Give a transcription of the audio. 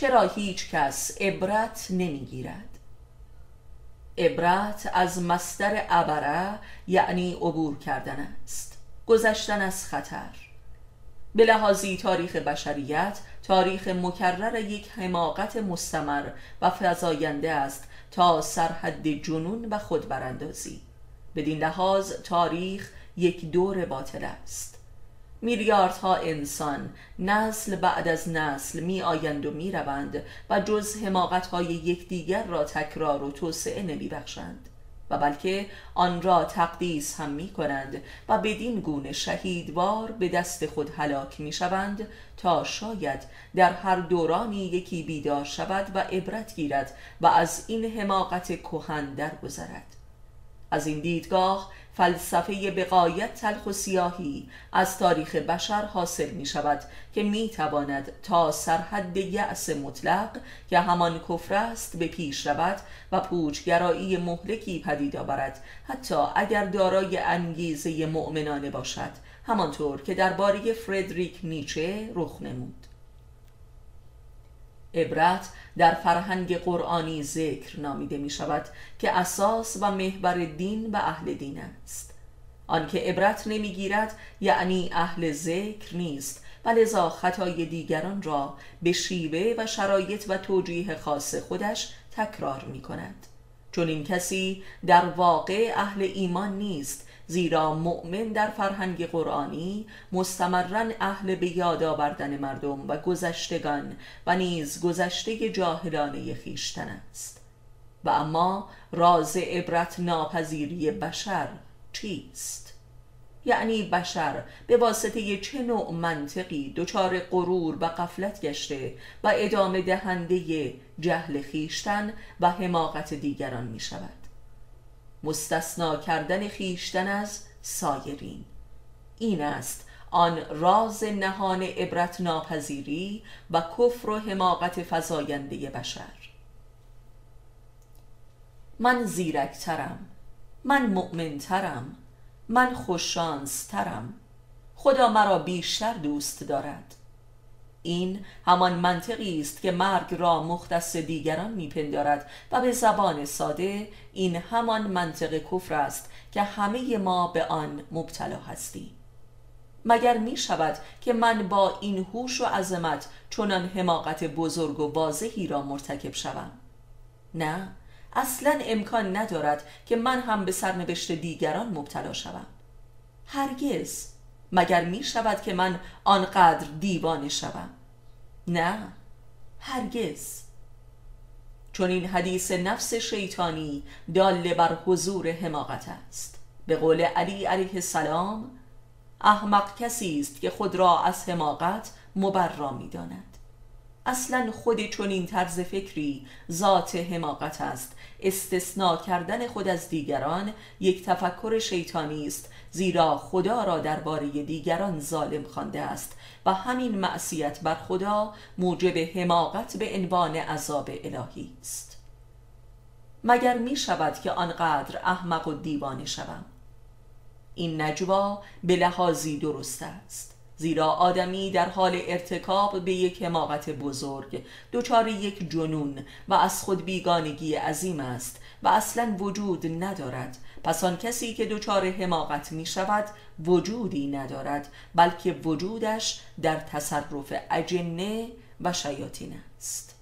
چرا هیچ کس عبرت نمی‌گیرد؟ عبرت از مستر عبره یعنی عبور کردن است. گذشتن از خطر. به لحاظی تاریخ بشریت تاریخ مکرر یک حماقت مستمر و فضاینده است تا سرحد جنون و خودبراندازی. بدین لحاظ تاریخ یک دور باطل است. میلیاردها انسان نسل بعد از نسل می آیند و می روند و جز حماقت های یکدیگر را تکرار و توسعه نمی بخشند و بلکه آن را تقدیس هم می کنند و بدین گونه شهیدوار به دست خود هلاک می شوند تا شاید در هر دورانی یکی بیدار شود و عبرت گیرد و از این حماقت کهن درگذرد. از این دیدگاه فلسفه بقایت تلخ و سیاهی از تاریخ بشر حاصل می شود که می تواند تا سرحد یأس مطلق که همان کفر است به پیش رود و پوچگرایی مهلکی پدید آورد. حتی اگر دارای انگیزه مؤمنانه باشد همانطور که درباره فردریک نیچه رخ نمود. عبرت در فرهنگ قرآنی ذکر نامیده می شود که اساس و محور دین و اهل دین است. آنکه عبرت نمی‌گیرد یعنی اهل ذکر نیست و لذا خطای دیگران را به شیوه و شرایط و توجیه خاص خودش تکرار می کند چون این کسی در واقع اهل ایمان نیست زیرا مؤمن در فرهنگ قرآنی مستمرا اهل به یاد آوردن مردم و گذشتگان و نیز گذشته جاهلانه خیشتن است و اما راز عبرت ناپذیری بشر چیست؟ یعنی بشر به واسطه چه نوع منطقی دچار غرور و قفلت گشته و ادامه دهنده جهل خیشتن و حماقت دیگران می شود مستثنا کردن خیشتن از سایرین. این است آن راز نهان عبرت ناپذیری و کفر و حماقت فزاینده بشر. من زیرکترم. من مؤمنترم. من خوششانسترم. خدا مرا بیشتر دوست دارد. این همان منطقی است که مرگ را مختص دیگران میپندارد و به زبان ساده این همان منطق کفر است که همه ما به آن مبتلا هستیم. مگر می شود که من با این هوش و عظمت چنان حماقت بزرگ و واضحی را مرتکب شوم؟ نه. اصلا امکان ندارد که من هم به سرنوشت دیگران مبتلا شوم. هرگز مگر می شود که من آنقدر دیوانه شوم؟ نه هرگز. چون این حدیث نفس شیطانی دال بر حضور حماقت است. به قول علی علیه السلام احمق کسی است که خود را از حماقت مبرا می داند اصلا خود چنین طرز فکری ذات حماقت است. استثناء کردن خود از دیگران یک تفکر شیطانی است زیرا خدا را درباره دیگران ظالم خوانده است و همین معصیت بر خدا موجب حماقت به عنوان عذاب الهی است. مگر می شود که آنقدر احمق و دیوانه شوم؟ این نجوا به لحاظی درست است. زیرا آدمی در حال ارتکاب به یک حماقت بزرگ دچار یک جنون و از خود بیگانگی عظیم است و اصلا وجود ندارد. پس آن کسی که دچار حماقت می شود وجودی ندارد بلکه وجودش در تصرف اجنه و شیاطین است.